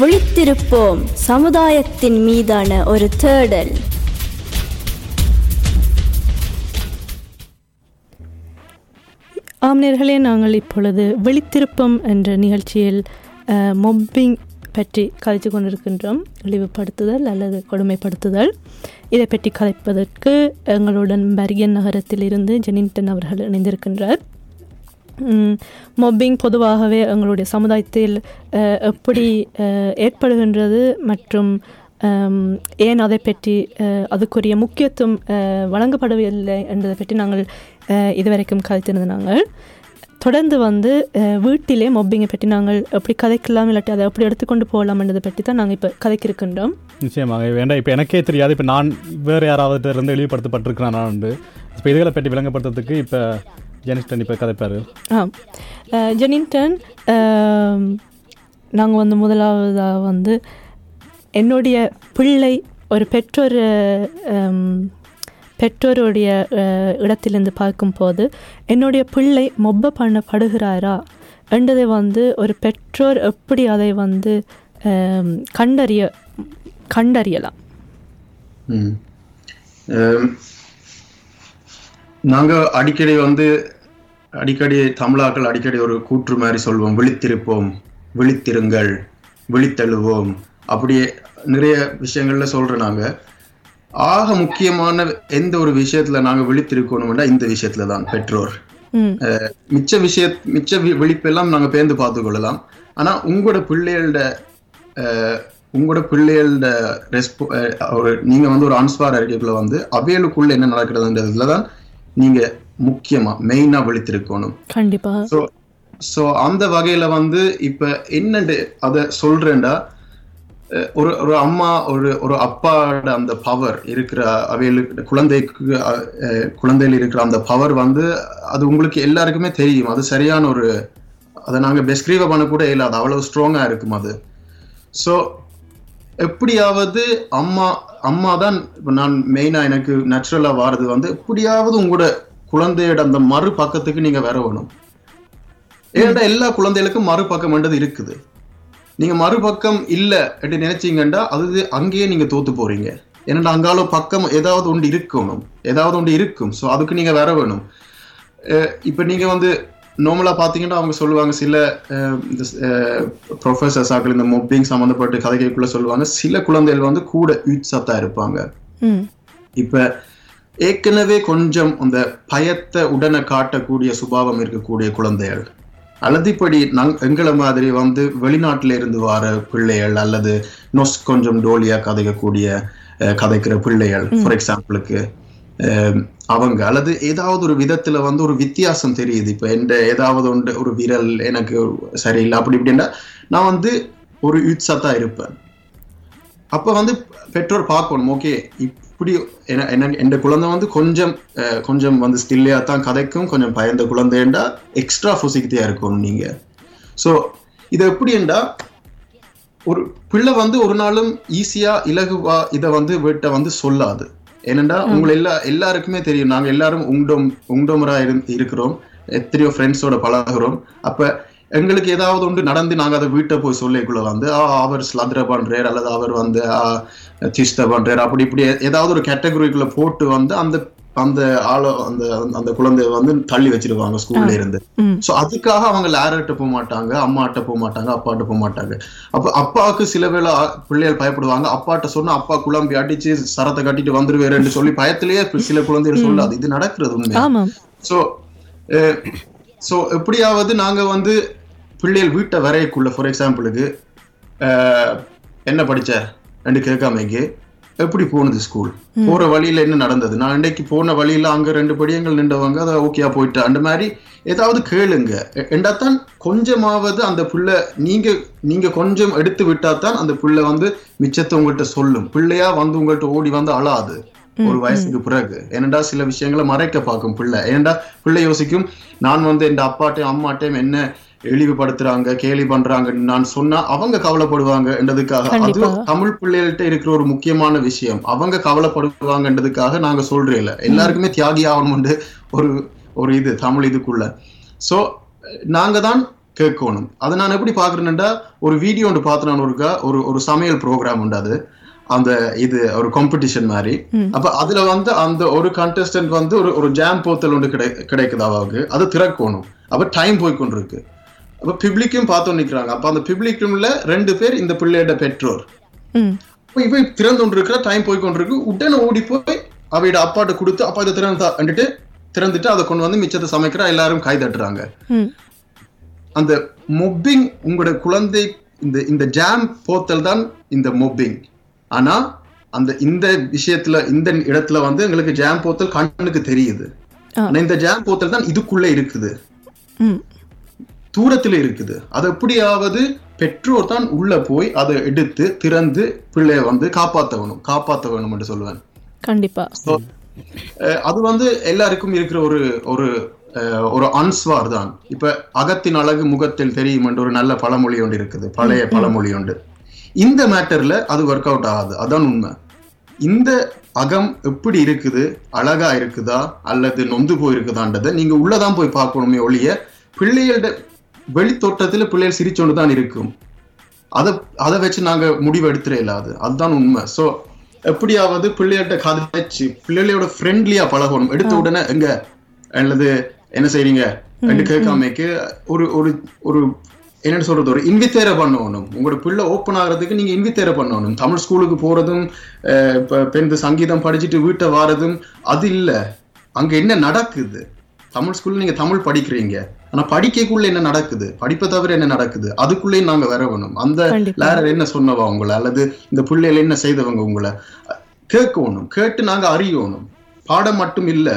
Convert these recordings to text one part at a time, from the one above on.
விழித்திருப்போம் சமுதாயத்தின் மீதான ஒரு தேடல். ஆம்நேர்களே நாங்கள் இப்பொழுது விழித்திருப்பம் என்ற நிகழ்ச்சியில் மொப்பிங் பற்றி கதைத்து கொண்டிருக்கின்றோம். இழிவுபடுத்துதல் அல்லது கொடுமைப்படுத்துதல். இதை பற்றி கதைப்பதற்கு எங்களுடன் பரியன் நகரத்திலிருந்து ஜெனின்டன் அவர்கள் இணைந்திருக்கின்றார். மொப்பிங் பொதுவாகவே எங்களுடைய சமுதாயத்தில் எப்படி ஏற்படுகின்றது மற்றும் ஏன் அதை பற்றி அதுக்குரிய முக்கியத்துவம் வழங்கப்படவில்லை என்பதை பற்றி நாங்கள் இதுவரைக்கும் கதைத்திருந்த நாங்கள் தொடர்ந்து வந்து வீட்டிலே மொப்பிங்கை பற்றி நாங்கள் எப்படி கதைக்கலாம் இல்லாட்டி அதை எப்படி எடுத்துக்கொண்டு போகலாம் என்றதை பற்றி தான் நாங்கள் இப்போ கதைக்கிருக்கின்றோம். நிச்சயமாக வேண்டாம். இப்போ எனக்கே தெரியாது. இப்போ நான் வேறு யாராவது இருந்து இழிவுபடுத்தப்பட்டிருக்கிறேன் நான் வந்து இப்போ இதுகளை பற்றி விளங்கப்படுத்துறதுக்கு இப்போ ஜெனிஸ்டன் இப்போ கதைப்பார் ஆ. அஹ், ஜெனின்டன் நாங்கள் வந்து முதலாவதாக வந்து என்னுடைய பிள்ளை ஒரு பெற்றோர் பெற்றோருடைய இடத்திலிருந்து பார்க்கும்போது என்னுடைய பிள்ளை மொப்ப பண்ணப்படுகிறாரா என்றதை வந்து ஒரு பெற்றோர் எப்படி அதை வந்து கண்டறிய கண்டறியலாம். ம். அம், நாங்க அடிக்கடி வந்து அடிக்கடி தமிழாக்கள் அடிக்கடி ஒரு கூற்று மாதிரி சொல்வோம். விழித்திருப்போம் விழித்திருங்கள் விழித்தெழுவோம். அப்படியே நிறைய விஷயங்கள்ல சொல்றோம் நாங்க. ஆக முக்கியமான எந்த ஒரு விஷயத்துல நாங்க விழித்திருக்கணும்னா இந்த விஷயத்துல தான் பெற்றோர். மிச்ச விஷய மிச்ச விழிப்பெல்லாம் நாங்க பேர்ந்து பார்த்து கொள்ளலாம். ஆனா உங்களோட பிள்ளைகளோட உங்களோட பிள்ளைகளோட ரெஸ்போ ஒரு நீங்க வந்து ஒரு அன்ஸ்பார் அறிக்கைக்குள்ள வந்து அவைகளுக்குள்ள என்ன நடக்கிறதுன்றதுல தான் நீங்க முக்கியமா மெயினா விழித்திருக்கணும். கண்டிப்பாக ஸோ ஸோ அந்த வகையில வந்து இப்ப என்னண்டு அதை சொல்றேன்டா ஒரு ஒரு அம்மா ஒரு ஒரு அப்பாவோட அந்த பவர் இருக்கிற அவைகளுக்கு குழந்தைக்கு குழந்தையில் இருக்கிற அந்த பவர் வந்து அது உங்களுக்கு எல்லாருக்குமே தெரியும். அது சரியான ஒரு அதை நாங்க பெஸ்கிரீவ பண்ண கூட இல்லாது அவ்வளவு ஸ்ட்ராங்கா இருக்கும் அது. ஸோ எப்படியாவது அம்மா அம்மா தான் இப்போ நான் மெயினா எனக்கு நேச்சுரலா வாரது வந்து எப்படியாவது உங்களோட குழந்தையோட அந்த மறு பக்கத்துக்கு நீங்க வரணும் ஏன்டா எல்லா குழந்தைகளுக்கும் மறுபக்கம்ன்றது இருக்குது? நீங்க மறுபக்கம் இல்ல அப்படி நினைச்சீங்கன்னா அது அங்கேயே நீங்க தோத்து போறீங்க. ஏன்னா அங்கால பக்கம் ஏதாவது ஒன்று இருக்கணும். ஏதாவது ஒன்று இருக்கும். ஸோ அதுக்கு நீங்க வர வேணும். இப்ப நீங்க வந்து நார்மலா பாத்தீங்கன்னா அவங்க சொல்லுவாங்க சில இந்த ப்ரொஃபசர்ஸ் ஆக்கள் இந்த மொப்பிங் சம்மந்தப்பட்ட கதைகளுக்குள்ள சொல்லுவாங்க சில குழந்தைகள் வந்து கூட யூத்ஸா இருப்பாங்க. இப்ப ஏற்கனவே கொஞ்சம் அந்த பயத்தை உடனே காட்டக்கூடிய சுபாவம் இருக்கக்கூடிய குழந்தைகள். அல்லது இப்படி நங் எங்களை மாதிரி வந்து வெளிநாட்டில இருந்து வர பிள்ளைகள் அல்லது நொஸ் கொஞ்சம் டோலியா கதைக்கக்கூடிய கதைக்கிற பிள்ளைகள் ஃபார் எக்ஸாம்பிளுக்கு அவங்க அல்லது ஏதாவது ஒரு விதத்துல வந்து ஒரு வித்தியாசம் தெரியுது. இப்ப எந்த ஏதாவது ஒன்று ஒரு விரல் எனக்கு சரியில்லை அப்படி இப்படின்னா நான் வந்து ஒரு யூத்ஸா தான் இருப்பேன். அப்ப வந்து பெற்றோர் பார்க்கணும் ஓகே இப்படி என் குழந்தை வந்து கொஞ்சம் கொஞ்சம் வந்து ஸ்டில்லையா தான் கதைக்கும் கொஞ்சம் பயந்த குழந்தைண்டா எக்ஸ்ட்ரா ஃபொசிக்கிட்டியா இருக்கணும் நீங்க. ஸோ இது எப்படிண்டா ஒரு பிள்ளை வந்து ஒரு நாளும் ஈஸியா இலகுவா இதை வந்து வீட்டை வந்து சொல்லாது. ஏனெண்டா உங்களை எல்லா எல்லாருக்குமே தெரியும். நாங்க எல்லாரும் உங்டோம் உங்டோமரா இரு- இருக்கிறோம். எத்தனையோ ஃப்ரெண்ட்ஸோட பழகுறோம். அப்ப எங்களுக்கு ஏதாவது ஒன்று நடந்து நாங்க அதை வீட்டை போய் சொல்லிக்குள்ள வந்து அவர் ஸ்லத்ர பண்றார் அல்லது அவர் வந்து திஷ்ட பண்றார் அப்படி இப்படி ஏதாவது ஒரு கேட்டகரிக்குள்ள போட்டு வந்து அந்த அந்த ஆள அந்த அந்த குழந்தைய வந்து தள்ளி வச்சிருவாங்க ஸ்கூல்ல இருந்து. சோ அதுக்காக அவங்க லேரர்கிட்ட போக மாட்டாங்க? அம்மாட்ட போக மாட்டாங்க அப்பாட்ட போக மாட்டாங்க. அப்ப அப்பாவுக்கு சில வேளை பிள்ளைகள் பயப்படுவாங்க. அப்பாட்ட சொன்னா அப்பா குழம்பி அடிச்சு சரத்தை கட்டிட்டு வந்துருவேருன்னு சொல்லி பயத்திலேயே சில குழந்தைகள் சொல்லாது. இது நடக்கிறது உண்மை ஆமாம். ஸோ எப்படியாவது நாங்க வந்து பிள்ளைகள் வீட்டை வரையக்குள்ள ஃபார் எக்ஸாம்பிளுக்கு என்ன படிச்ச? ரெண்டு கேட்காமக்கு எப்படி போனது ஸ்கூல் போற வழியில என்ன நடந்தது? நான் இன்றைக்கு போன வழியில அங்க ரெண்டு படியங்கள் நின்றவங்க அதை ஓகேயா போயிட்டா. அந்த மாதிரி ஏதாவது கேளுங்க. என்றாத்தான் கொஞ்சமாவது அந்த புள்ள நீங்க நீங்க கொஞ்சம் எடுத்து விட்டாதான் அந்த புள்ள வந்து மிச்சத்தை உங்கள்கிட்ட சொல்லும். பிள்ளையா வந்து உங்கள்கிட்ட ஓடி வந்து அழாது. ஒரு வயசுக்கு பிறகு. ஏனண்டா சில விஷயங்களை மறைக்க பார்க்கும் பிள்ளை. ஏனண்டா பிள்ளை யோசிக்கும் நான் வந்து என் அப்பாட்டையும் அம்மாட்டையும் என்ன இழிவுபடுத்துறாங்க கேலி பண்றாங்க? நான் சொன்னா அவங்க கவலைப்படுவாங்க என்றதுக்காக. அது. தமிழ் பிள்ளைகள்ட்ட இருக்கிற ஒரு முக்கியமான விஷயம். அவங்க கவலைப்படுவாங்கன்றதுக்காக நாங்க சொல்றேன் இல்ல. எல்லாருக்குமே தியாகி ஆகணும்னு ஒரு ஒரு இது தமிழ் இதுக்குள்ள. சோ நாங்க தான் கேட்கணும். அதை நான் எப்படி பாக்குறேன்னா ஒரு வீடியோ ஒன்று பார்த்து நான் ஒருக்கா ஒரு ஒரு சமையல் ப்ரோக்ராம் உண்டு அது. அந்த இது ஒரு காம்படிஷன் மாதிரி. அப்ப அதுல வந்து அந்த ஒரு கண்டஸ்டன்ட் வந்து ஒரு ஒரு ஜாம் போத்தல் ஒன்று கிடை கிடைக்குது அவாவுக்கு அது திறக்கணும் அப்ப டைம் போய் கொண்டிருக்கு அப்ப பிப்ளிக்கும் பார்த்து நிக்கிறாங்க. அப்ப அந்த பிப்ளிக்கும்ல ரெண்டு பேர் இந்த பிள்ளையோட பெற்றோர். இவன் திறந்து கொண்டு இருக்கிற டைம் போய் கொண்டிருக்கு உடனே ஓடி போய் அவையோட அப்பாட்ட கொடுத்து அப்பா இதை திறந்துட்டு திறந்துட்டு அதை கொண்டு வந்து மிச்சத்தை சமைக்கிறா. எல்லாரும் கை தட்டுறாங்க. அந்த மொப்பிங் உங்களோட குழந்தை இந்த இந்த ஜாம் போத்தல் தான் இந்த மொப்பிங் ஆனா அந்த இந்த விஷயத்துல இந்த இடத்துல வந்து எங்களுக்கு ஜாம் போத்தல் கண்ணுக்கு தெரியுது. ஆனா இந்த ஜாம் போத்தல் தான் இதுக்குள்ள இருக்குது. தூரத்துல இருக்குது. அது எப்படியாவது பெற்றோர் தான் உள்ள போய் அதை எடுத்து திறந்து பிள்ளைய வந்து காப்பாத்த வேணும் காப்பாத்த வேணும் என்று சொல்லுவேன் கண்டிப்பா அது வந்து எல்லாருக்கும் இருக்கிற ஒரு ஒரு ஒரு அன்ஸ்வார் தான் இப்ப அகத்தின் அழகு முகத்தில் தெரியும் என்று ஒரு நல்ல பழமொழி ஒன்று இருக்குது. பழைய பழமொழி ஒன்று. இந்த மேட்டர்ல அது ஒர்க் அவுட் ஆகாது. அதான் உண்மை. இந்த அகம் எப்படி இருக்குது? அழகா இருக்குதா? அல்லது நொந்து போயிருக்குதான்றதை நீங்க உள்ளதான் போய் பார்க்கணுமே ஒழிய பிள்ளைகளோட வெளித்தோட்டத்துல பிள்ளைகள் சிரிச்சோண்டு தான் இருக்கும். அதை அதை வச்சு நாங்க முடிவு எடுத்துட இல்லாது. அதுதான் உண்மை. சோ எப்படியாவது பிள்ளைகள்ட்ட கதைச்சு பிள்ளைகளோட ஃப்ரெண்ட்லியா பழகணும். எடுத்த உடனே எங்க? அல்லது என்ன செய்றீங்க? ரெண்டு கேட்காமக்கு ஒரு ஒரு ஒரு என்னன்னு சொல்றது? ஒரு இன்வித்தேர பண்ணணும். உங்களோட பிள்ளை ஓப்பன் ஆகுறதுக்கு நீங்க இன்வித்தேர பண்ணணும். தமிழ் ஸ்கூலுக்கு போறதும் பெண் சங்கீதம் படிச்சுட்டு வீட்டை வாரதும் அது இல்ல. அங்க என்ன நடக்குது? தமிழ் ஸ்கூல்ல நீங்க தமிழ் படிக்கிறீங்க. ஆனா படிக்கக்குள்ள என்ன நடக்குது? படிப்பை தவிர என்ன நடக்குது? அதுக்குள்ளேயும் நாங்க வரணும் அந்த. லேரர் என்ன சொன்னவா உங்களை? அல்லது இந்த பிள்ளைகள் என்ன செய்தவங்க உங்களை? கேட்கணும். கேட்டு நாங்க அறியணும். பாடம் மட்டும் இல்ல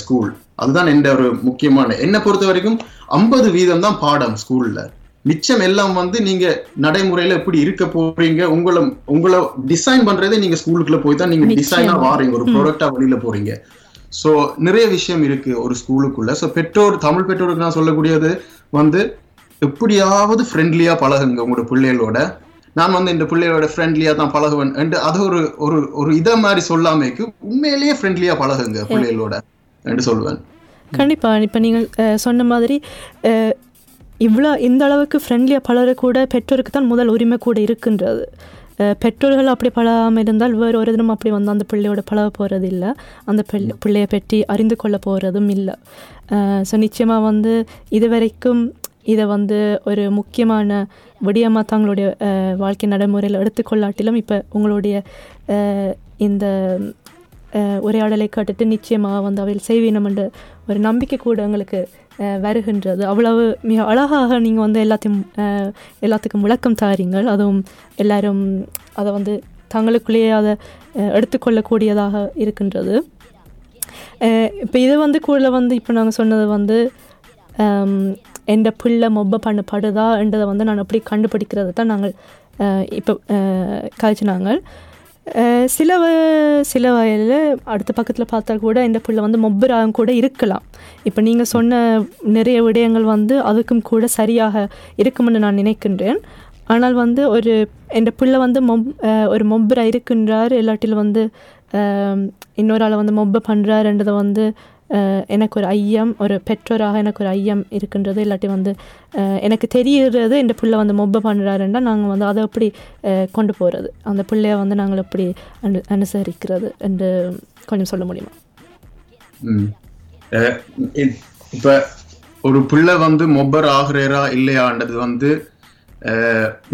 ஸ்கூல் அதுதான் எந்த ஒரு முக்கியமான என்னை பொறுத்த வரைக்கும் ஐம்பது வீதம் தான் பாடம் ஸ்கூல்ல மிச்சம் எல்லாம் வந்து நீங்க நடைமுறையில எப்படி இருக்க போறீங்க? உங்களை உங்களை டிசைன் பண்றதே நீங்க ஸ்கூலுக்குள்ள போய் தான் நீங்க டிசைனா. வாரீங்க ஒரு ப்ராடக்டா வெளியில போறீங்க. சோ நிறைய விஷயம் இருக்கு ஒரு ஸ்கூலுக்குள்ள சோ பெற்றோர் தமிழ் பெற்றோருக்கு நான் சொல்லக்கூடியது வந்து எப்படியாவது ஃப்ரெண்ட்லியா பழகுங்க உங்களோட பிள்ளைகளோட. நான் வந்து இந்த பிள்ளையோட ஃப்ரெண்ட்லியா தான் பழகுவேன். என்று அது ஒரு ஒரு ஒரு இதை மாதிரி சொல்லாமைக்கு உண்மையிலேயே ஃப்ரெண்ட்லியா பழகுங்க பிள்ளைகளோட. என்று சொல்லுவேன் கண்டிப்பா. இப்போ நீங்கள் சொன்ன மாதிரி இவ்வளோ இந்த அளவுக்கு ஃப்ரெண்ட்லியாக பழகக்கூட பெற்றோருக்கு தான் முதல் உரிமை கூட இருக்கின்றது. பெற்றோர்கள் அப்படி பழகாமல் இருந்தால் வேறு ஒரு தினம் அப்படி வந்து அந்த பிள்ளையோட பழக போகிறது இல்லை அந்த பிள்ளை பிள்ளையை பற்றி அறிந்து கொள்ள போகிறதும் இல்லை. ஸோ நிச்சயமாக வந்து இது வரைக்கும் இதை வந்து ஒரு முக்கியமான விடியமாக தங்களுடைய வாழ்க்கை நடைமுறையில் எடுத்துக்கொள்ளாட்டிலும் இப்போ உங்களுடைய இந்த உரையாடலை கேட்டுட்டு நிச்சயமாக வந்து அவையில் செய்வீனம் என்ற ஒரு நம்பிக்கை கூட எங்களுக்கு வருகின்றது. அவ்வளவு மிக அழகாக நீங்கள் வந்து எல்லாத்தையும் எல்லாத்துக்கும் விளக்கம் தாரீங்கள். அதுவும் எல்லாரும் அதை வந்து தங்களுக்குள்ளேயே அதை எடுத்துக்கொள்ளக்கூடியதாக இருக்கின்றது. இப்போ இது வந்து கூட வந்து இப்போ நாங்கள் சொன்னது வந்து எந்த பிள்ளை மொப்ப பண்ணப்படுதா என்றதை வந்து நான் எப்படி கண்டுபிடிக்கிறது தான் நாங்கள் இப்போ காய்ச்சினாங்க. சில சில வயலில் அடுத்த பக்கத்தில் பார்த்தா கூட இந்த பிள்ளை வந்து மொப்பராக கூட இருக்கலாம். இப்போ நீங்கள் சொன்ன நிறைய விடயங்கள் வந்து அதுக்கும் கூட சரியாக இருக்கும்னு நான் நினைக்கின்றேன். ஆனால் வந்து ஒரு என் பிள்ளை வந்து மொப் ஒரு மொப்பரா இருக்கின்றார் இல்லாட்டில் வந்து இன்னொரு ஆளை வந்து மொப்பை பண்ணுறாருன்றதை வந்து எனக்கு ஒரு ஐயம் ஒரு பெற்றோராக எனக்கு ஒரு ஐயம் இருக்கின்றது. இல்லாட்டி வந்து எனக்கு தெரிகிறது இந்த பிள்ளை வந்து மொப்பை பண்ணுறாருன்னா நாங்கள் வந்து அதை எப்படி கொண்டு போகிறது அந்த பிள்ளைய வந்து நாங்கள் எப்படி அனு அனுசரிக்கிறது என்று கொஞ்சம் சொல்ல முடியுமா? இப்போ ஒரு பிள்ளை வந்து மொப்பர் ஆகிறேரா இல்லையான்றது வந்து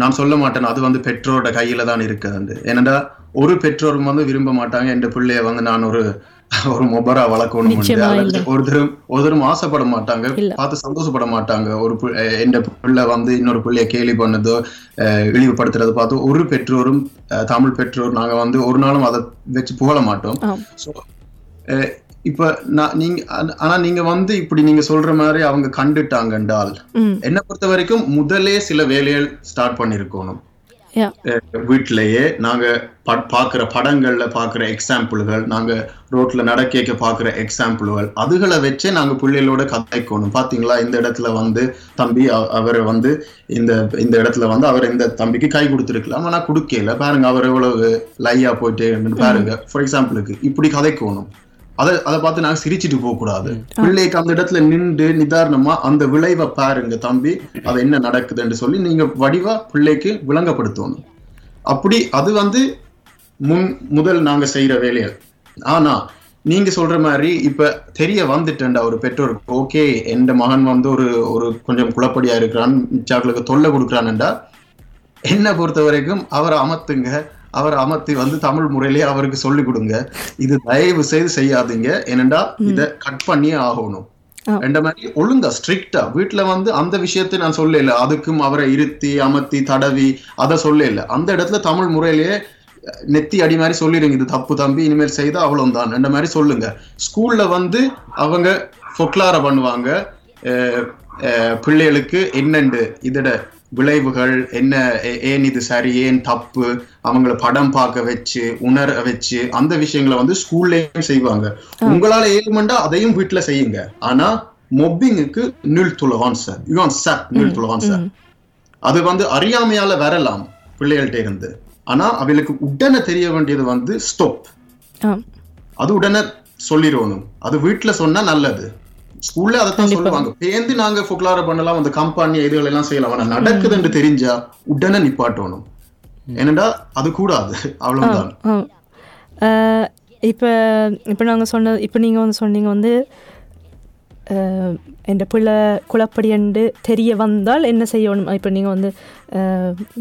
நான் சொல்ல மாட்டேன். அது வந்து பெற்றோரோட கையில தான் இருக்குது. வந்து ஏனண்டா ஒரு பெற்றோரும் வந்து விரும்ப மாட்டாங்க. என் பிள்ளைய வந்து நான் ஒரு ஒரு மொபரா வளர்க்கணும் இல்ல. ஒருத்தரும் ஒருத்தரும் ஆசைப்பட மாட்டாங்க. பார்த்து சந்தோஷப்பட மாட்டாங்க ஒரு என் பிள்ளை வந்து இன்னொரு பிள்ளைய கேலி பண்ணதோ இழிவுபடுத்துறதோ பார்த்து ஒரு பெற்றோரும் தமிழ் பெற்றோர் நாங்க வந்து ஒரு நாளும் அதை வச்சு புகழ மாட்டோம். இப்ப நான் நீங்க ஆனா- நீங்க வந்து இப்படி நீங்க சொல்ற மாதிரி அவங்க கண்டுட்டாங்க என்றால் ம். என்னை பொறுத்த வரைக்கும் முதலே சில வேலைகள் ஸ்டார்ட் பண்ணிருக்கணும் வீட்டிலேயே நாங்க ப- பாக்குற படங்கள்ல பாக்குற எக்ஸாம்பிள்கள் நாங்க ரோட்ல நடக்க பாக்குற எக்ஸாம்பிள்கள் அதுகளை வச்சே நாங்க பிள்ளைகளோட கதைக்கணும். பாத்தீங்களா? இந்த இடத்துல வந்து தம்பி அவரை வந்து இந்த இந்த இடத்துல வந்து அவர் இந்த தம்பிக்கு கை கொடுத்துருக்கலாம். ஆனா கொடுக்கல. பாருங்க அவர் எவ்வளவு லையா போயிட்டே பாருங்க ஃபார் எக்ஸாம்பிளுக்கு இப்படி கதைக்கணும். அதை அதை பார்த்து நாங்க சிரிச்சிட்டு போக கூடாது பிள்ளைக்கு அந்த இடத்துல நின்று நிதாரணமா அந்த விளைவை பாருங்க தம்பி அது என்ன நடக்குதுன்னு சொல்லி நீங்க வடிவா பிள்ளைக்கு விளங்கப்படுத்தணும். அப்படி அது வந்து முன் முதல் நாங்க செய்யற வேலைகள் ஆனா நீங்க சொல்ற மாதிரி இப்ப தெரிய வந்துட்டேன்டா ஒரு பெற்றோருக்கு. ஓகே எந்த மகன் வந்து ஒரு ஒரு கொஞ்சம் குழப்படியா இருக்கிறான் மிச்சாக்களுக்கு தொல்லை கொடுக்குறான்டா என்ன பொறுத்த வரைக்கும் அவரை அமர்த்துங்க. அவரை அமர்த்தி வந்து தமிழ் முறையிலேயே அவருக்கு சொல்லி கொடுங்க. இது தயவு செய்து செய்யாதீங்க. ஏனெண்டா இத கட் பண்ணியே ஆகணும். ரெண்ட மாதிரி ஒழுங்கா ஸ்ட்ரிக்டா வீட்டுல வந்து அந்த விஷயத்தை நான் சொல்லல. அதுக்கும் அவரை இருத்தி அமர்த்தி தடவி அதை சொல்லல. அந்த இடத்துல தமிழ் முறையிலேயே நெத்தி அடி மாதிரி சொல்லிடுங்க. இது தப்பு தம்பி இனிமேல் செய்தா அவ்வளவுதான். இந்த மாதிரி சொல்லுங்க. ஸ்கூல்ல வந்து அவங்க ஃபொக்லார பண்ணுவாங்க. பிள்ளைகளுக்கு என்னண்டு இதோட விளைவுகள் என்ன ஏன் இது சரி ஏன் தப்பு அவங்கள படம் பார்க்க வச்சு உணர வச்சு அந்த விஷயங்களை வந்து ஸ்கூல்லயும் செய்வாங்க. உங்களால ஏழுமண்டா அதையும் வீட்டுல செய்யுங்க. ஆனா மொப்பிங்குக்கு நில் துளவான் சார் யுவான் சார் நில் துளவான் சார் அது வந்து அறியாமையால வரலாம் பிள்ளைகள்ட்ட இருந்து. ஆனா அவளுக்கு உடனே தெரிய வேண்டியது வந்து ஸ்டாப் அது உடனே சொல்லிடணும் அது வீட்டுல சொன்னா நல்லது. ஸ்கூல்ல அதைத்தான் சொல்லுவாங்க. பேந்து நாங்க ஃபுக்லார பண்ணலாம் அந்த கம்பெனி இதுகள் எல்லாம் செய்யலாம். ஆனா நடக்குதுன்னு தெரிஞ்சா உடனே நிப்பாட்டணும். ஏனண்டா அது கூடாது. அவ்வளவுதான். இப்போ இப்போ நாங்கள் சொன்ன இப்போ நீங்கள் வந்து சொன்னீங்க வந்து என் பிள்ளை குழப்படி என்று தெரிய வந்தால் என்ன செய்யணும்? இப்போ நீங்கள் வந்து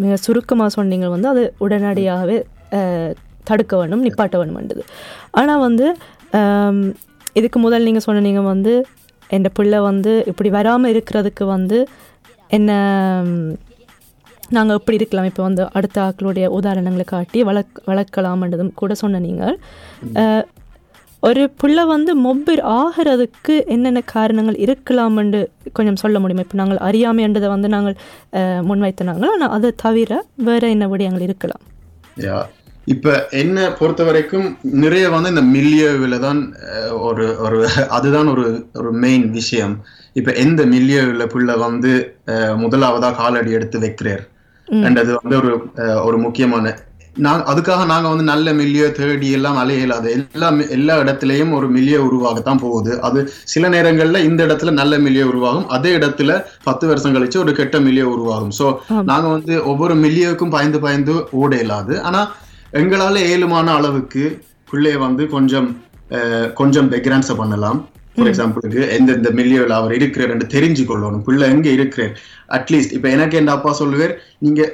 மிக சுருக்கமாக சொன்னீங்க வந்து அது உடனடியாகவே தடுக்க வேணும் நிப்பாட்ட வேணும்ன்றது ஆனால் வந்து இதுக்கு முதல் நீங்கள் சொன்னீங்க வந்து என் பிள்ளை வந்து இப்படி வராமல் இருக்கிறதுக்கு வந்து என்ன நாங்கள் எப்படி இருக்கலாம். இப்போ வந்து அடுத்த ஆக்களுடைய உதாரணங்களை காட்டி வளர்க் வளர்க்கலாம்ன்றதும் கூட சொன்ன நீங்கள். ஒரு பிள்ளை வந்து மொப்பர் ஆகிறதுக்கு என்னென்ன காரணங்கள் இருக்கலாம்னு கொஞ்சம் சொல்ல முடியுமா? இப்போ நாங்கள் அறியாமைன்றதை வந்து நாங்கள் அஹ், முன்வைத்த நாங்கள் ஆனால் அதை தவிர வேறு என்ன விடயங்கள் இருக்கலாம்? இப்ப என்ன பொறுத்த வரைக்கும் நிறைய வந்து இந்த மில்லியோவில் தான் ஒரு ஒரு அதுதான் ஒரு ஒரு மெயின் விஷயம். இப்ப எந்த மில்லியோவில் பிள்ளை வந்து முதலாவதா காலடி எடுத்து வைக்கிறார்? அண்ட் அது வந்து ஒரு ஒரு முக்கியமான நான் அதுக்காக நாங்க வந்து நல்ல மில்லியோ தேடி எல்லாம் அலைய இயலாது. எல்லா எல்லா இடத்துலயும் ஒரு மில்லியோ உருவாகத்தான் போகுது. அது சில நேரங்கள்ல இந்த இடத்துல நல்ல மில்லியோ உருவாகும். அதே இடத்துல பத்து வருஷம் கழிச்சு ஒரு கெட்ட மில்லியோ உருவாகும். சோ நாங்க வந்து ஒவ்வொரு மில்லியோக்கும் பயந்து பயந்து ஓட இயலாது. ஆனா எங்களால ஏழுமான அளவுக்கு பிள்ளைய வந்து கொஞ்சம் கொஞ்சம் பெக்ரான்ஸை பண்ணலாம். ஃபார் எக்ஸாம்பிளுக்கு எந்தெந்த மில்லியோவில் அவர் இருக்கிறார் என்று தெரிஞ்சு கொள்ளணும் பிள்ளை எங்க இருக்கிறார்? அட்லீஸ்ட் இப்ப எனக்கு என் அப்பா சொல்லுவார் நீங்க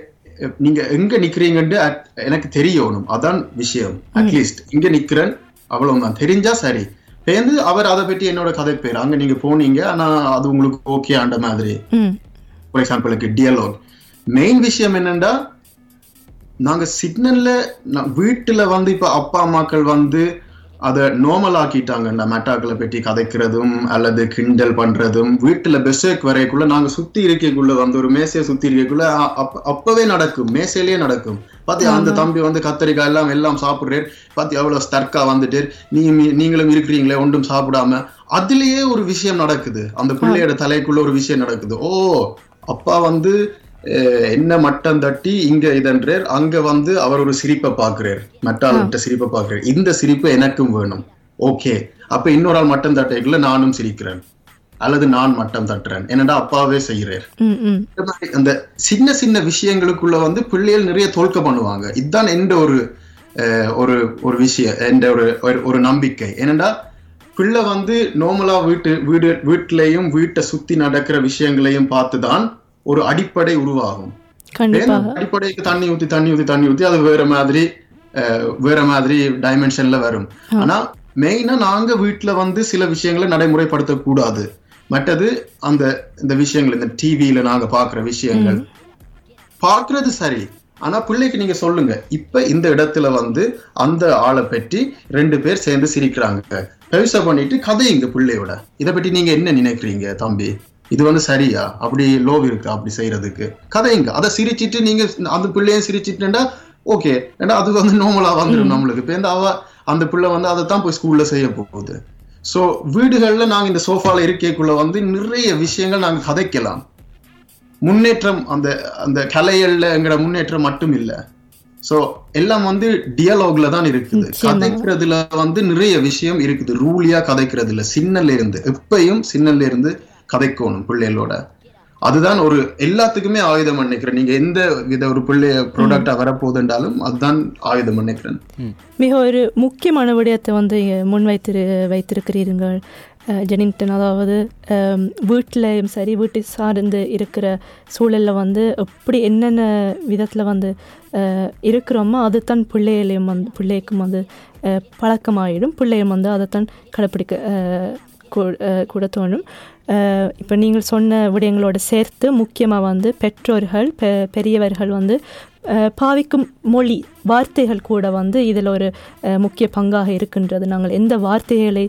நீங்க எங்க நிக்கிறீங்கன்னு at- எனக்கு தெரியணும். அதான் விஷயம். அட்லீஸ்ட் இங்க நிக்கிறேன் அவ்வளவுதான். தெரிஞ்சா சரி. பேருந்து அவர் அதை பற்றி என்னோட கதை பேர். அங்க நீங்க போனீங்க ஆனா அது உங்களுக்கு ஓகே ஆண்ட மாதிரி. ஃபார் எக்ஸாம்பிளுக்கு டியலாக் மெயின் விஷயம் என்னன்னா நாங்க சிக்னல்ல வீட்டுல வந்து இப்ப அப்பா அம்மாக்கள் வந்து அதை நார்மல் ஆக்கிட்டாங்கண்ணா மெட்டாக்களை பற்றி கதைக்கிறதும் அல்லது கிண்டல் பண்றதும் வீட்டுல பெஸ்ஸேக் வரைக்குள்ள நாங்க சுத்தி இருக்கக்குள்ள வந்து ஒரு மேசையை சுத்தி இருக்கக்குள்ள அப்பவே நடக்கும். மேசையிலேயே நடக்கும். பாத்தியா அந்த தம்பி வந்து கத்தரிக்காய் எல்லாம் எல்லாம் சாப்பிடுறாரு. பாத்தி எவ்வளவு ஸ்டர்க்கா வந்துட்டு நீ நீங்களும் இருக்கிறீங்களே ஒன்றும் சாப்பிடாம. அதுலயே ஒரு விஷயம் நடக்குது. அந்த பிள்ளையோட தலைக்குள்ள ஒரு விஷயம் நடக்குது. ஓ அப்பா வந்து என்ன மட்டம் தட்டி இங்க இதன்றார் அங்க வந்து அவர் ஒரு சிரிப்பை பாக்குறார் மட்டாள்கிட்ட சிரிப்பை பாக்குறார் இந்த சிரிப்பு எனக்கும் வேணும். ஓகே. அப்ப இன்னொரு ஆள் மட்டம் தட்டைக்குள்ள நானும் சிரிக்கிறேன். அல்லது நான் மட்டம் தட்டுறேன். என்னடா அப்பாவே செய்யறார் அந்த சின்ன சின்ன விஷயங்களுக்குள்ள வந்து பிள்ளைகள் நிறைய தோல்க்க பண்ணுவாங்க. இதுதான் எந்த ஒரு ஒரு ஒரு விஷயம் எந்த ஒரு ஒரு- நம்பிக்கை. ஏனண்டா பிள்ளை வந்து நார்மலா வீட்டு வீடு வீட்டிலையும் வீட்டை சுத்தி நடக்கிற விஷயங்களையும் பார்த்துதான் ஒரு அடிப்படை உருவாகும். அடிப்படைக்கு தண்ணி ஊத்தி தண்ணி ஊத்தி தண்ணி ஊத்தி அது வேற மாதிரி வேற மாதிரி டைமென்ஷன்ல வரும். ஆனா மெயினா நாங்க வீட்டுல வந்து சில விஷயங்களை நடைமுறைப்படுத்த கூடாது மற்றது அந்த இந்த விஷயங்கள் இந்த டிவியில நாங்க பாக்குற விஷயங்கள். பாக்குறது சரி. ஆனா பிள்ளைக்கு நீங்க சொல்லுங்க. இப்ப இந்த இடத்துல வந்து அந்த ஆளை பற்றி ரெண்டு பேர் சேர்ந்து சிரிக்கிறாங்க. பெருசா பண்ணிட்டு கதையுங்க பிள்ளையோட. இதை பற்றி நீங்க என்ன நினைக்கிறீங்க தம்பி? இது வந்து சரியா? அப்படி லோவ் இருக்கா அப்படி செய்யறதுக்கு. கதையுங்க அதை சிரிச்சிட்டு நீங்க அந்த பிள்ளையும் சிரிச்சிட்டுண்டா ஓகே ஏன்னா அது வந்து நார்மலா வந்துடும் நம்மளுக்கு. இப்ப இந்த அவ அந்த பிள்ளை வந்து அதை தான் போய் ஸ்கூல்ல செய்ய போகுது. சோ வீடுகள்ல நாங்க இந்த சோஃபால இருக்கைக்குள்ள வந்து நிறைய விஷயங்கள் நாங்க கதைக்கலாம். முன்னேற்றம் அந்த அந்த கலைகள்ல எங்கட முன்னேற்றம் மட்டும் இல்ல. சோ எல்லாம் வந்து டியலாக்ல தான் இருக்குது. கதைக்கிறதுல வந்து நிறைய விஷயம் இருக்குது. ரூலியா கதைக்கிறதுல. சின்னல இருந்து. எப்பயும் சின்னல இருந்து கதைக்கணும் பிள்ளைகளோட. அதுதான் ஒரு எல்லாத்துக்குமே ஆயுதம் நினைக்கிறேன் நீங்க எந்த வித ஒரு பிள்ளைய ப்ராடக்டா வரப்போகுதுன்றாலும் அதுதான் ஆயுதம் நினைக்கிறேன் மிக ஒரு முக்கியமான விடயத்தை வந்து முன்வைத்திரு வைத்திருக்கிறீர்கள். ஜெனிங்டன் அதாவது வீட்டிலையும் சரி வீட்டை சார்ந்து இருக்கிற சூழலில் வந்து எப்படி என்னென்ன விதத்தில் வந்து இருக்கிறோமோ அதுதான் பிள்ளைகளையும் வந்து பிள்ளைக்கும் வந்து பழக்கமாயிடும். பிள்ளையும் வந்து அதைத்தான் கடைப்பிடிக்க கூட தோணும் இப்போ நீங்கள் சொன்ன விடயங்களோடு சேர்த்து முக்கியமாக வந்து பெற்றோர்கள் பெ பெரியவர்கள் வந்து பாவிக்கும் மொழி வார்த்தைகள் கூட வந்து இதில் ஒரு முக்கிய பங்காக இருக்கின்றது. நாங்கள் எந்த வார்த்தைகளை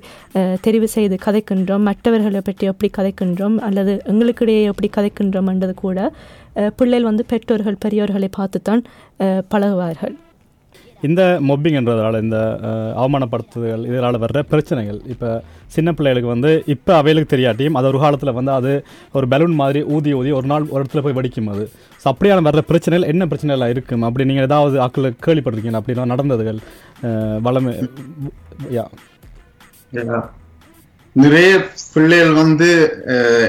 தெரிவு செய்து கதைக்கின்றோம் மற்றவர்களை பற்றி எப்படி கதைக்கின்றோம் அல்லது எங்களுக்கிடையே எப்படி கதைக்கின்றோம் என்றது கூட பிள்ளைகள் வந்து பெற்றோர்கள் பெரியோர்களை பார்த்துத்தான் பழகுவார்கள். இந்த மொப்பிங்ன்றதால இந்த அவமானப்படுத்துதல் இதனால் வர்ற பிரச்சனைகள். இப்போ சின்ன பிள்ளைகளுக்கு வந்து இப்போ அவைகளுக்கு தெரியாட்டியும் அது ஒரு காலத்தில் வந்து அது ஒரு பலூன் மாதிரி ஊதி ஊதி ஒரு நாள் ஒரு இடத்துல போய் வெடிக்கும் அது. ஸோ அப்படியான வர்ற பிரச்சனைகள் என்ன பிரச்சனைலாம் இருக்கும்? அப்படி நீங்கள் ஏதாவது ஆக்கள் கேள்விப்பட்டிருக்கீங்க அப்படிலாம் நடந்ததுகள் வளமை யா. நிறைய பிள்ளைகள் வந்து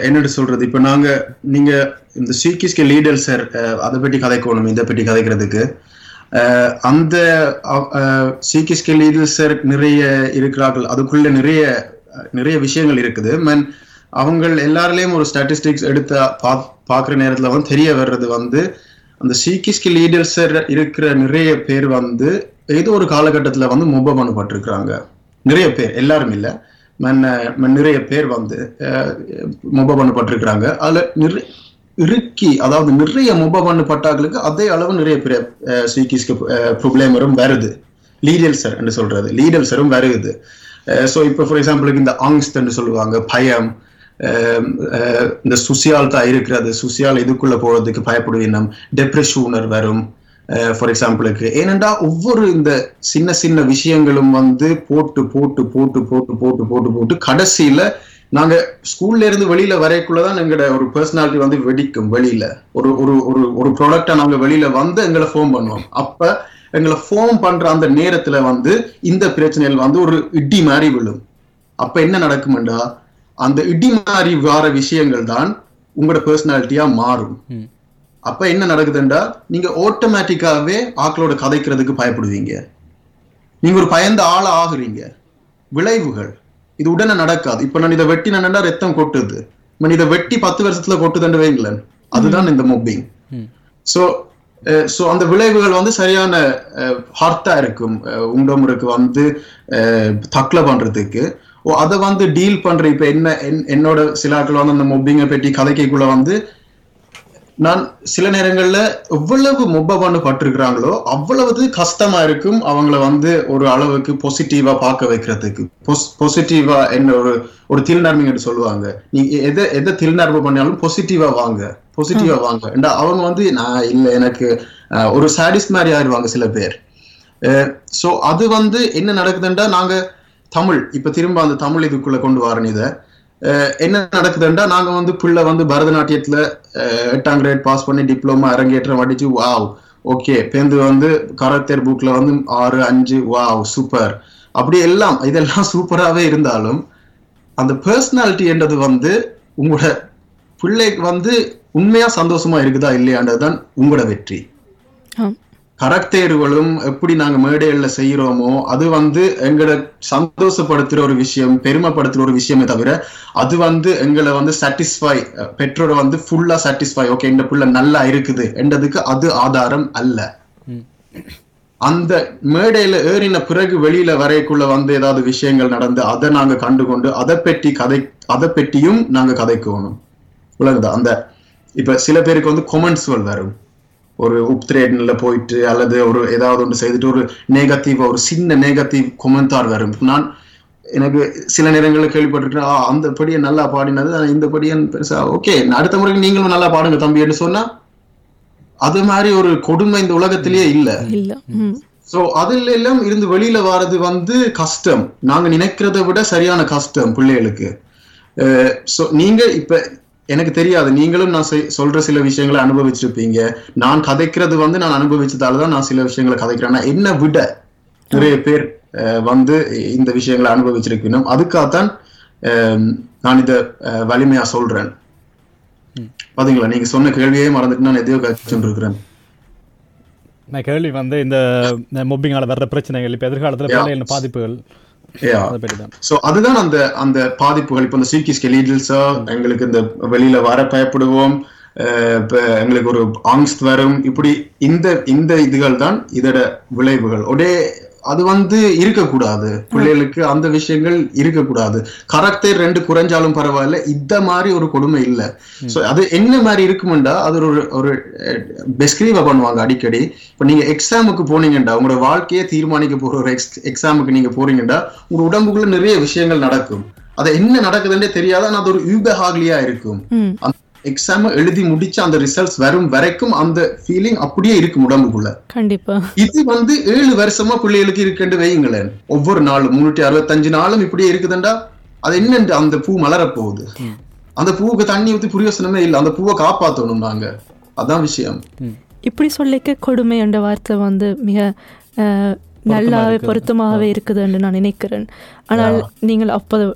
என்னட்டு சொல்றது இப்ப நாங்க நீங்க இந்த சீக்கிஸ்க லீடர் சார் அதை பற்றி கதைக்கணும் இதை பற்றி கதைக்கிறதுக்கு. அந்த சீக்கிஸ்க லீடர்ஸர் நிறைய இருக்கிறார்கள். அதுக்குள்ள நிறைய நிறைய விஷயங்கள் இருக்குது. மென் அவங்க எல்லாருலயும் ஒரு ஸ்டாட்டிஸ்டிக்ஸ் எடுத்து பா பார்க்குற நேரத்தில் வந்து தெரிய வர்றது வந்து அந்த சீக்கிஸ்க லீடர்ஸர் இருக்கிற நிறைய பேர் வந்து ஏதோ ஒரு காலகட்டத்தில் வந்து மொப பண்ணப்பட்டிருக்கிறாங்க நிறைய பேர் எல்லாரும் இல்லை. மன்ன நிறைய பேர் வந்து மொப பண்ணப்பட்டிருக்கிறாங்க அதில் நிறைய இறுக்கி அதாவது நிறைய மொப பண்ணப்பட்டாக்களுக்கு அதே அளவு நிறைய பெரிய சீக்கிஸ்க்கு ப்ராப்ளமரும் வருது. லீடல் சார் என்று சொல்றது. லீடல்சரும் வருது. ஸோ இப்போ ஃபார் எக்ஸாம்பிளுக்கு இந்த ஆங்ஸ்ட் என்று சொல்லுவாங்க பயம் இந்த சுசியால் தான் இருக்கிறது. சுசியால் இதுக்குள்ள போறதுக்கு பயப்படுவீனம் டெப்ரெஷூனர் வரும். ஃபார் எக்ஸாம்பிளுக்கு ஏனென்றா ஒவ்வொரு இந்த சின்ன சின்ன விஷயங்களும் வந்து போட்டு போட்டு போட்டு போட்டு போட்டு போட்டு போட்டு கடைசியில நாங்க ஸ்கூல்ல இருந்து வெளியில வரைக்குள்ளதான் எங்களோட ஒரு பர்சனாலிட்டி வந்து வெடிக்கும் வெளியில. ஒரு ஒரு ஒரு ஒரு ப்ராடக்டா நாங்க வெளியில வந்து எங்களை ஃபோம் பண்ணுவோம். அப்ப எங்களை ஃபோம் பண்ற அந்த நேரத்துல வந்து இந்த பிரச்சனைகள் வந்து ஒரு இடி மாதிரி விழும். அப்ப என்ன நடக்கும்டா? அந்த இடி மாதிரி வர விஷயங்கள் தான் உங்களோட பர்சனாலிட்டியா மாறும். அப்ப என்ன நடக்குதுண்டா? நீங்க ஆட்டோமேட்டிக்காவே ஆக்களோட கதைக்கிறதுக்கு பயப்படுவீங்க. நீங்க ஒரு பயந்த ஆளா ஆகுறீங்க. விளைவுகள். இது உடனே நடக்காது. இப்ப நான் இதை வெட்டினா ரத்தம் கொட்டுது. நான் இதை வெட்டி பத்து வருஷத்துல கொட்டுதுன்னு வைங்களேன். அதுதான் இந்த மொப்பிங் ம். சோ ஸோ அந்த விளைவுகள் வந்து சரியான ஹார்ட்டா இருக்கும். அஹ், உண்டமுறைக்கு வந்து தக்ல பண்றதுக்கு. ஓ அதை வந்து டீல் பண்ற இப்ப என்ன என்- என்னோட சில ஆட்கள் வந்து அந்த மொப்பிங்கை பற்றி கதைக்குள்ள வந்து நான் சில நேரங்கள்ல எவ்வளவு மொப்ப பண்ணு பட்டிருக்கிறாங்களோ அவ்வளவு கஷ்டமா இருக்கும் அவங்கள வந்து ஒரு அளவுக்கு பாசிட்டிவா பார்க்க வைக்கிறதுக்கு. பாசிட்டிவா என்ன ஒரு ஒரு தில்நர்மிங்க சொல்லுவாங்க. நீங்க எதை எதை தில்நர்வு பண்ணாலும் பாசிட்டிவா வாங்க. பாசிட்டிவா வாங்க. அவங்க வந்து நான் இல்ல எனக்கு ஒரு சாடிஸ்ட் மாதிரி ஆயிடுவாங்க சில பேர். சோ அது வந்து என்ன நடக்குதுன்றா நாங்க தமிழ் இப்ப திரும்ப அந்த தமிழ் இதுக்குள்ள கொண்டு வரேன் இதை. என்ன நடக்குதுன்றா நாங்க வந்து பிள்ளை வந்து பரதநாட்டியத்துல எட்டாம் கிரேட் பாஸ் பண்ணி டிப்ளமா அரங்கேற்றம் அடிச்சு வாவ் ஓகே பேந்து வந்து கரத்தேர் புக்ல வந்து ஆறு அஞ்சு வாவ் சூப்பர் அப்படி எல்லாம் இதெல்லாம் சூப்பராகவே இருந்தாலும் அந்த பர்சனாலிட்டி என்றது வந்து உங்களோட பிள்ளைக்கு வந்து உண்மையா சந்தோஷமா இருக்குதா இல்லையான்றதுதான் உங்களோட வெற்றி. கரக்தேர்வுகளும் எப்படி நாங்க மேடைகள்ல செய்யறோமோ அது வந்து எங்களை சந்தோஷப்படுத்துற ஒரு விஷயம் பெருமைப்படுத்துற ஒரு விஷயமே தவிர அது வந்து எங்களை வந்து சாட்டிஸ்ஃபை பெற்றோரை வந்து ஃபுல்லா சாட்டிஸ்ஃபை ஓகே இந்த பிள்ளை நல்லா இருக்குது என்றதுக்கு அது ஆதாரம் அல்ல. அந்த மேடையில ஏறின பிறகு வெளியில வரைக்குள்ள வந்து ஏதாவது விஷயங்கள் நடந்து அதை நாங்க கண்டுகொண்டு அதை பற்றி கதை அதை பற்றியும் நாங்க கதைக்கணும். உலகதா அந்த இப்ப சில பேருக்கு வந்து கொமெண்ட்ஸ்கள் வரும் ஒரு உப்திரேட்ல போயிட்டு அல்லது ஒரு ஏதாவது ஒன்று செய்துட்டு ஒரு நெகட்டிவ் ஒரு சின்ன நெகட்டிவ் கொமெண்டார் வரும். நான் எனக்கு சில நேரங்களில் கேள்விப்பட்டிருக்கேன் "ஆ, அந்த படியை நல்லா பாடினது இந்த படியை பெருசா ஓகே அடுத்த முறைக்கு நீங்களும் நல்லா பாடுங்க தம்பின்னு சொன்னா அது மாதிரி ஒரு கொடுமை இந்த உலகத்திலேயே இல்ல. சோ அதுல எல்லாம் இருந்து வெளியில வர்றது வந்து கஷ்டம். நாங்க நினைக்கிறத விட சரியான கஷ்டம் பிள்ளைகளுக்கு. சோ நீங்க இப்ப எனக்கு தெரியாது. நீங்களும் நான் சொல்ற சில விஷயங்களை அனுபவிச்சிருப்பீங்க. நான் கதைக்கிறது வந்து நான் அனுபவிச்சதால தான் நான் சில விஷயங்களை கதைக்கிறேன். என்னை விட நிறைய பேர் வந்து இந்த விஷயங்களை அனுபவிச்சிருக்கணும். அதுக்காகத்தான் நான் இத வலிமையா சொல்றேன். பாத்தீங்களா? நீங்க சொன்ன கேள்வியே மறந்துட்டு நான் எதையோ கழிச்சுட்டு இருக்கிறேன் நான் கேள்வி வந்து இந்த மொப்பிங்கால வர்ற பிரச்சனைகள் இப்போ எதிர்காலத்தில் பாதிப்புகள் சோ அதுதான் அந்த அந்த பாதிப்புகள். இப்போ இந்த சீக்கி ஸ்கெலீடல்ஸா எங்களுக்கு இந்த வெளியில வர பயப்படுவோம். எங்களுக்கு ஒரு ஆங்ஸ்ட் வரும். இப்படி இந்த இந்த இதுகள் தான் இதோட விளைவுகள். ஒரே அது வந்து இருக்கக்கூடாது. பிள்ளைகளுக்கு அந்த விஷயங்கள் இருக்கக்கூடாது. கரெக்டர் ரெண்டு குறைஞ்சாலும் பரவாயில்ல. இந்த மாதிரி ஒரு கொடுமை இல்ல. சோ அது என்ன மாதிரி இருக்குமெண்டா அது ஒரு ஒரு டெஸ்கிரைவ பண்ணுவாங்க அடிக்கடி. இப்ப நீங்க எக்ஸாமுக்கு போனீங்கடா உங்களோட வாழ்க்கையை தீர்மானிக்க போற ஒரு எக்ஸாமுக்கு நீங்க போறீங்கடா உங்க உடம்புக்குள்ள நிறைய விஷயங்கள் நடக்கும். அது என்ன நடக்குதுன்னே தெரியாது ஆனா அது ஒரு யூபஹாக்லியா இருக்கும். அந்த எக்ஸாம் எழுதி முடிச்சு அந்த ரிசல்ட்ஸ் வரும் வரைக்கும் அந்த ஃபீலிங் அப்படியே இருக்கும் உடம்புக்குள்ள. கண்டிப்பா. இது வந்து ஏழு வருஷமா பிள்ளைகளுக்கு இருக்குன்னு வையுங்களேன். ஒவ்வொரு நாளும் முன்னூற்றி அறுபத்தஞ்சு நாளும் இப்படியே இருக்குதுண்டா. அது என்னண்டு அந்த பூ மலரப் போகுது அந்த பூவுக்கு தண்ணி ஊத்தி பிரயோசனமே இல்லை. அந்த பூவை காப்பாத்தணும் நாங்க. அதான் விஷயம். இப்படி சொல்லிக்க கொடுமை என்ற வார்த்தை வந்து மிக நல்லாவே. பொருத்தமாகவே இருக்குதுன்னு நான் நினைக்கிறேன். ஆனால் நீங்கள் அப்போது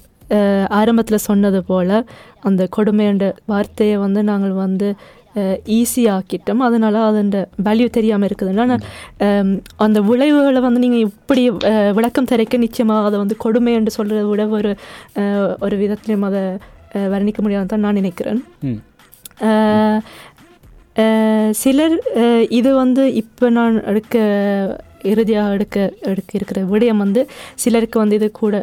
ஆரம்பத்தில் சொன்னது போல அந்த கொடுமை என்ற வார்த்தையை வந்து நாங்கள் வந்து ஈஸி ஆக்கிட்டோம். அதனால அதன் வேல்யூ தெரியாமல் இருக்குது. ஆனால் அஹ், அந்த விளைவுகளை வந்து நீங்கள் இப்படி விளக்கம் தரைக்க நிச்சயமாக அதை வந்து கொடுமை என்று சொல்கிறத விட ஒரு ஒரு விதத்திலையும் அதை வர்ணிக்க முடியாதுன்னு தான் நான் நினைக்கிறேன். சிலர் இது வந்து இப்போ நான் எடுக்க இறுதியாக எடுக்க எடுக்க இருக்கிற விடயம் வந்து சிலருக்கு வந்து இது கூட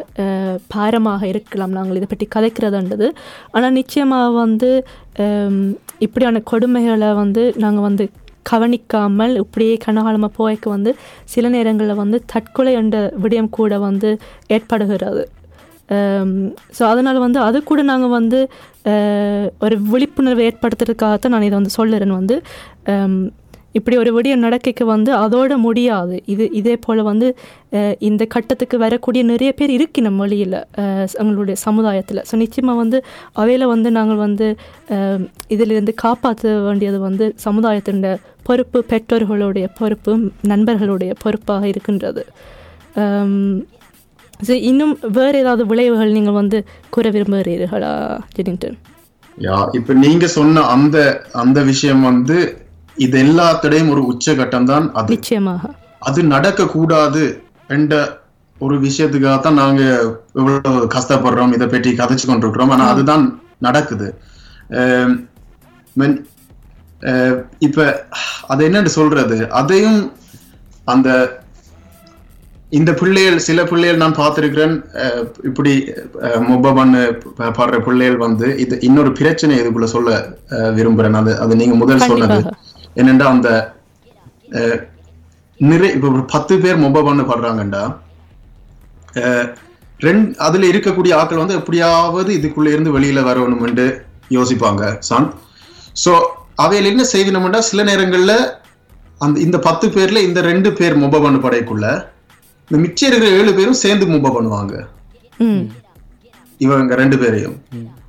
பாரமாக இருக்கலாம். நாங்கள் இதை பற்றி கதைக்கிறதுன்றது. ஆனால் நிச்சயமாக வந்து இப்படியான கொடுமைகளை வந்து நாங்கள் வந்து கவனிக்காமல் இப்படியே கனகாலமாக போய்க்கு வந்து சில நேரங்களில் வந்து தற்கொலை என்ற விடயம் கூட வந்து ஏற்படுகிறது. ஸோ அதனால் வந்து அது கூட நாங்கள் வந்து ஒரு விழிப்புணர்வு ஏற்படுத்துறதுக்காகத்தான் நான் இதை வந்து சொல்லுறேன் வந்து. இப்படி ஒரு விடியம் நடக்கைக்கு வந்து அதோட முடியாது. இது இதே போல் வந்து இந்த கட்டத்துக்கு வரக்கூடிய நிறைய பேர் இருக்கு நம்ம வழியில் எங்களுடைய சமுதாயத்தில். ஸோ நிச்சயமாக வந்து அவையில் வந்து நாங்கள் வந்து இதிலிருந்து காப்பாற்ற வேண்டியது வந்து சமுதாயத்தின் பொறுப்பு பெற்றோர்களுடைய பொறுப்பு நண்பர்களுடைய பொறுப்பாக இருக்கின்றது. ஸோ இன்னும் வேறு ஏதாவது விளைவுகள் நீங்கள் வந்து கூற விரும்புகிறீர்களா ஜெனிங்டன் யா இப்ப நீங்க சொன்ன அந்த அந்த விஷயம் வந்து இது எல்லாத்தடையும் ஒரு உச்சகட்டம் தான் அது. நிச்சயமாக. அது நடக்க கூடாது என்ற ஒரு விஷயத்துக்காக தான் நாங்க இவ்வளவு கஷ்டப்படுறோம் இதை பற்றி கதைச்சு கொண்டிருக்கிறோம். ஆனா அதுதான் நடக்குது. இப்ப அது என்னன்னு சொல்றது? அதையும் அந்த இந்த பிள்ளைகள் சில பிள்ளைகள் நான் பார்த்திருக்கிறேன் இப்படி மொப பண்ணு பாடுற பிள்ளைகள் வந்து இது இன்னொரு பிரச்சனை இதுக்குள்ள சொல்ல விரும்புறேன். அது அது நீங்க முதல் சொன்னது. என்னண்டா அந்த நிறைய இப்ப ஒரு பத்து பேர் மொப பண்ணு பாடுறாங்கண்டா. ரெண்டு அதுல இருக்கக்கூடிய ஆட்கள் வந்து எப்படியாவது இதுக்குள்ள இருந்து வெளியில வரணும்னு யோசிப்பாங்க சான் சோ அவையில் என்ன செய்யணும்னா சில நேரங்கள்ல அந்த இந்த பத்து பேர்ல இந்த ரெண்டு பேர் மொப பண்ணு படைக்குள்ள இந்த மிச்சம் இருக்கிற ஏழு பேரும் சேர்ந்து மொப பண்ணுவாங்க. இவங்க ரெண்டு பேரையும்.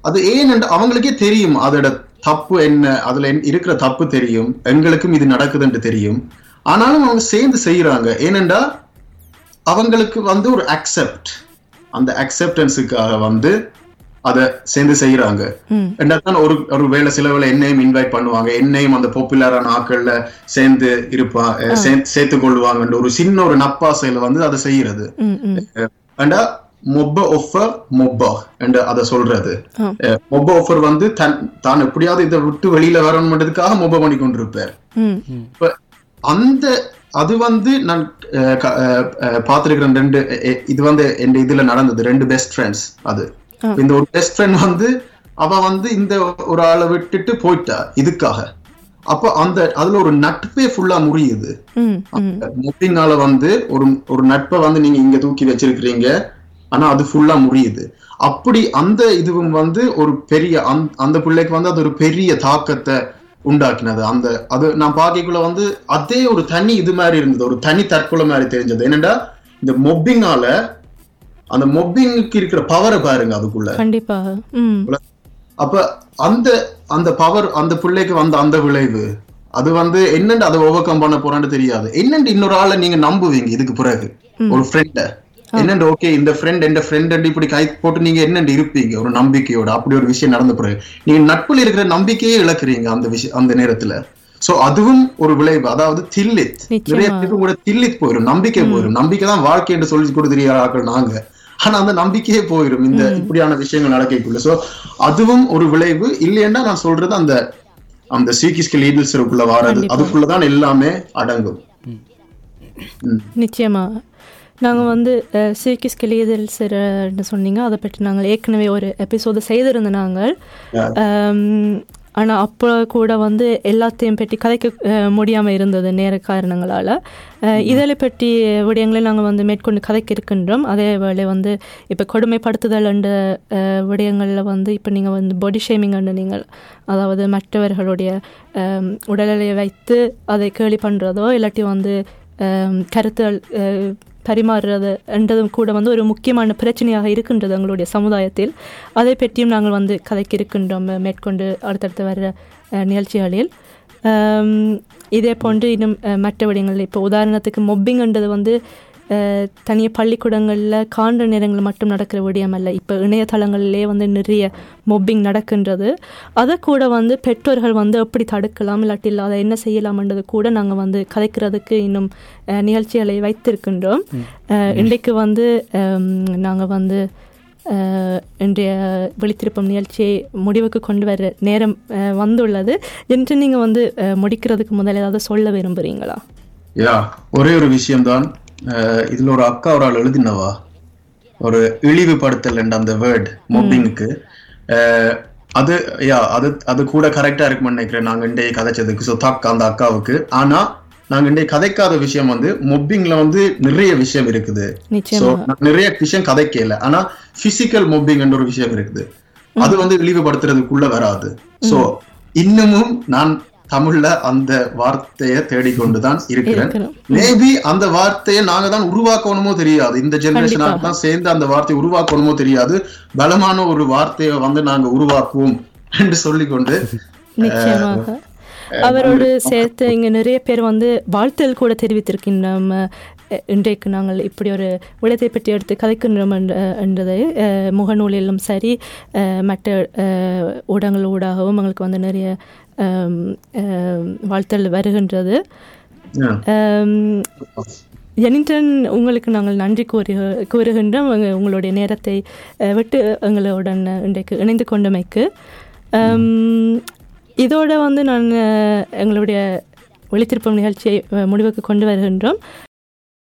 அது ஏன் அவங்களுக்கே தெரியும் அதோட தப்பு என்ன அதுல இருக்கிற தப்பு தெரியும் எங்களுக்கும் இது நடக்குதுன்னு தெரியும். ஆனாலும் அவங்க சேர்ந்து செய்யறாங்க ஏனென்றா அவங்களுக்கு வந்து ஒரு அக்செப்ட் அந்த அக்செப்டன்ஸுக்காக வந்து அதை சேர்ந்து செய்யறாங்க ஒரு ஒரு வேளை சில வேளை என்னையும் இன்வைட் பண்ணுவாங்க. என்னையும் அந்த பாப்புலரான ஆட்கள்ல சேர்ந்து இருப்பா சேர்த்து கொள்வாங்கன்ற ஒரு சின்ன ஒரு நப்பாசையில வந்து அதை செய்யறது. அண்டா மொப்ப ஒஃபர் மொப்பா என்று அதை சொல்றது. மொப்ப ஒஃபர் வந்து தன் தான் எப்படியாவது இதை விட்டு வெளியில வரணுன்றதுக்காக மொப்ப பண்ணி கொண்டிருப்பார். இப்ப அந்த அது வந்து நான் பார்த்திருக்கிறேன் ரெண்டு இது வந்து என் இதுல நடந்தது ரெண்டு பெஸ்ட் ஃப்ரெண்ட்ஸ் அது. இந்த ஒரு பெஸ்ட் ஃப்ரெண்ட் வந்து அவ வந்து இந்த ஒரு ஆளை விட்டுட்டு போயிட்டா இதுக்காக. அப்ப அந்த அதுல ஒரு நட்பே ஃபுல்லா முறியுது. ம் ம். முப்பினால வந்து ஒரு ஒரு நட்பை வந்து நீங்க இங்க தூக்கி வச்சிருக்கிறீங்க. ஆனா அது ஃபுல்லா முறியுது அப்படி அந்த இதுவும் வந்து ஒரு பெரிய அந்த- பிள்ளைக்கு வந்து அது ஒரு பெரிய தாக்கத்தை உண்டாக்கினது. அந்த அது நான் பார்க்கக்குள்ள வந்து அதே ஒரு தனி இது மாதிரி இருந்தது. ஒரு தனி தற்கொலை மாதிரி தெரிஞ்சது. என்னடா இந்த மொப்பிங்கால அந்த மொப்பிங்க்கு இருக்கிற பவரை பாருங்க அதுக்குள்ள. கண்டிப்பாக ம். அப்ப அந்த அந்த பவர் அந்த பிள்ளைக்கு வந்த அந்த விளைவு அது வந்து என்னண்டு அதை ஓவர் கம் பண்ண போறான்னு தெரியாது. என்னண்டு இன்னொரு ஆளை நீங்க நம்புவீங்க இதுக்கு பிறகு? ஒரு ஃப்ரெண்ட என்னண்டு ஓகே இந்த ஃப்ரெண்ட் எந்த ஃப்ரெண்ட் இப்படி கை போட்டு நீங்க என்னண்டு இருப்பீங்க? ஒரு நம்பிக்கையோட. அப்படி ஒரு விஷயம் நடந்த பிறகு. நீங்க நட்புல இருக்கிற நம்பிக்கையே இழக்கிறீங்க அந்த விஷயம் அந்த நேரத்துல. சோ அதுவும் ஒரு விளைவு. அதாவது தில்லித். நிச்சயமா. நிறைய பேருக்கு கூட தில்லித் போயிடும் நம்பிக்கை போயிடும் நம்பிக்கை தான் வாழ்க்கை என்று சொல்லி கொடுக்குற ஆட்கள் நாங்க. ஆனா அந்த நம்பிக்கையே போயிடும் இந்த இப்படியான விஷயங்கள் நடக்கக்குள்ள. சோ அதுவும் ஒரு விளைவு. இல்லைன்னா நான் சொல்றது அந்த அந்த சீக்கிஸ்க லீடர்ஸருக்குள்ள வாரது. அதுக்குள்ளதான் எல்லாமே அடங்கும். ம். நாங்கள் வந்து சீக்கிஸ் கிளியதல்ஸ்ன்னு சொன்னீங்க. அதை பற்றி நாங்கள் ஏற்கனவே ஒரு எபிசோடு செய்திருந்த நாங்கள். ஆனால் அப்போ கூட வந்து எல்லாத்தையும் பற்றி கதைக்க முடியாமல் இருந்தது நேர காரணங்களால். இதில் பற்றி விடயங்களை நாங்கள் வந்து மேற்கொண்டு கதைக்க இருக்கின்றோம். அதே வேளை வந்து இப்போ கொடுமைப்படுத்துதல் என்ற விடயங்களில் வந்து இப்போ நீங்கள் வந்து பாடி ஷேமிங் நீங்கள் அதாவது மற்றவர்களுடைய உடல்நிலையை வைத்து அதை கேலி பண்ணுறதோ இல்லாட்டி வந்து அஹ், பரிமாறுறது என்றதும் கூட வந்து ஒரு முக்கியமான பிரச்சனையாக இருக்கின்றது எங்களுடைய சமுதாயத்தில். அதை பற்றியும் நாங்கள் வந்து கதைக்கு இருக்கின்றோம் மேற்கொண்டு அடுத்தடுத்து வர்ற நிகழ்ச்சிகளில். இதே போன்று இன்னும் மற்ற விடயங்கள் இப்போ உதாரணத்துக்கு மொப்பிங்ன்றது வந்து தனியாக பள்ளிக்கூடங்களில் காண்ற நேரங்களில் மட்டும் நடக்கிற விடயம் அல்ல. இப்போ இணையதளங்களிலே வந்து நிறைய மொப்பிங் நடக்கின்றது. அதை கூட வந்து பெற்றோர்கள் வந்து எப்படி தடுக்கலாம் இல்லாட்டி இல்லை அதை என்ன செய்யலாம்ன்றது கூட நாங்கள் வந்து கதைக்கிறதுக்கு இன்னும் நிகழ்ச்சிகளை வைத்திருக்கின்றோம். இன்றைக்கு வந்து நாங்கள் வந்து இன்றைய விழித்திருப்பம் நிகழ்ச்சியை முடிவுக்கு கொண்டு வர நேரம் வந்துள்ளது. என்று நீங்கள் வந்து முடிக்கிறதுக்கு முதல்ல ஏதாவது சொல்ல விரும்புகிறீங்களா யா ஒரே ஒரு விஷயம்தான். இதுல ஒரு அக்கா ஒரு ஆள் எழுதினவா? ஒரு இழிவுபடுத்தல் அந்த வேர்ட் மொப்பிங்க்கு அது யா அது அது கூட கரெக்டா இருக்கும்னு நினைக்கிறேன். நாங்க இன்றைய கதைச்சதுக்கு. ஸோ தக் அந்த அக்காவுக்கு. ஆனா நாங்க இன்றைய கதைக்காத விஷயம் வந்து மொப்பிங்ல வந்து நிறைய விஷயம் இருக்குது. நிச்சயமா. நிறைய விஷயம் கதைக்கல. ஆனா பிசிக்கல் மொப்பிங் ஒரு விஷயம் இருக்குது. அது வந்து இழிவுபடுத்துறதுக்குள்ள வராது. சோ இன்னமும் நான் தமிழ்ல அந்த வார்த்தையை தேடிக்கொண்டுதான் இருக்கிறேன். மேபி அந்த வார்த்தையை நாங்க தான் உருவாக்கணுமோ தெரியாது. இந்த கண்டிப்பா. தான் சேர்ந்து அந்த வார்த்தையை உருவாக்கணுமோ தெரியாது. பலமான ஒரு வார்த்தையை வந்து நாங்க உருவாக்குவோம் என்று சொல்லிக்கொண்டு நிச்சயமாக. அவரோடு சேர்த்து இங்கே நிறைய பேர் வந்து வாழ்த்தல் கூட தெரிவித்திருக்கின்றோம். இன்றைக்கு நாங்கள் இப்படி ஒரு விடத்தை பற்றி எடுத்து கதைக்கின்றோம் என்ற என்றதை முகநூலிலும் சரி மற்ற ஊடகங்கள் ஊடாகவும் எங்களுக்கு வந்து நிறைய வாழ்த்தல் வருகின்றது. ஜெனிங்டன் உங்களுக்கு நாங்கள் நன்றி கூறி கூறுகின்றோம். உங்க- உங்களுடைய நேரத்தை விட்டு எங்களுடன் இன்றைக்கு இணைந்து கொண்டமைக்கு. இதோட வந்து நான் எங்களுடைய ஒளித்திருப்பம் நிகழ்ச்சியை முடிவுக்கு கொண்டு வருகின்றோம்.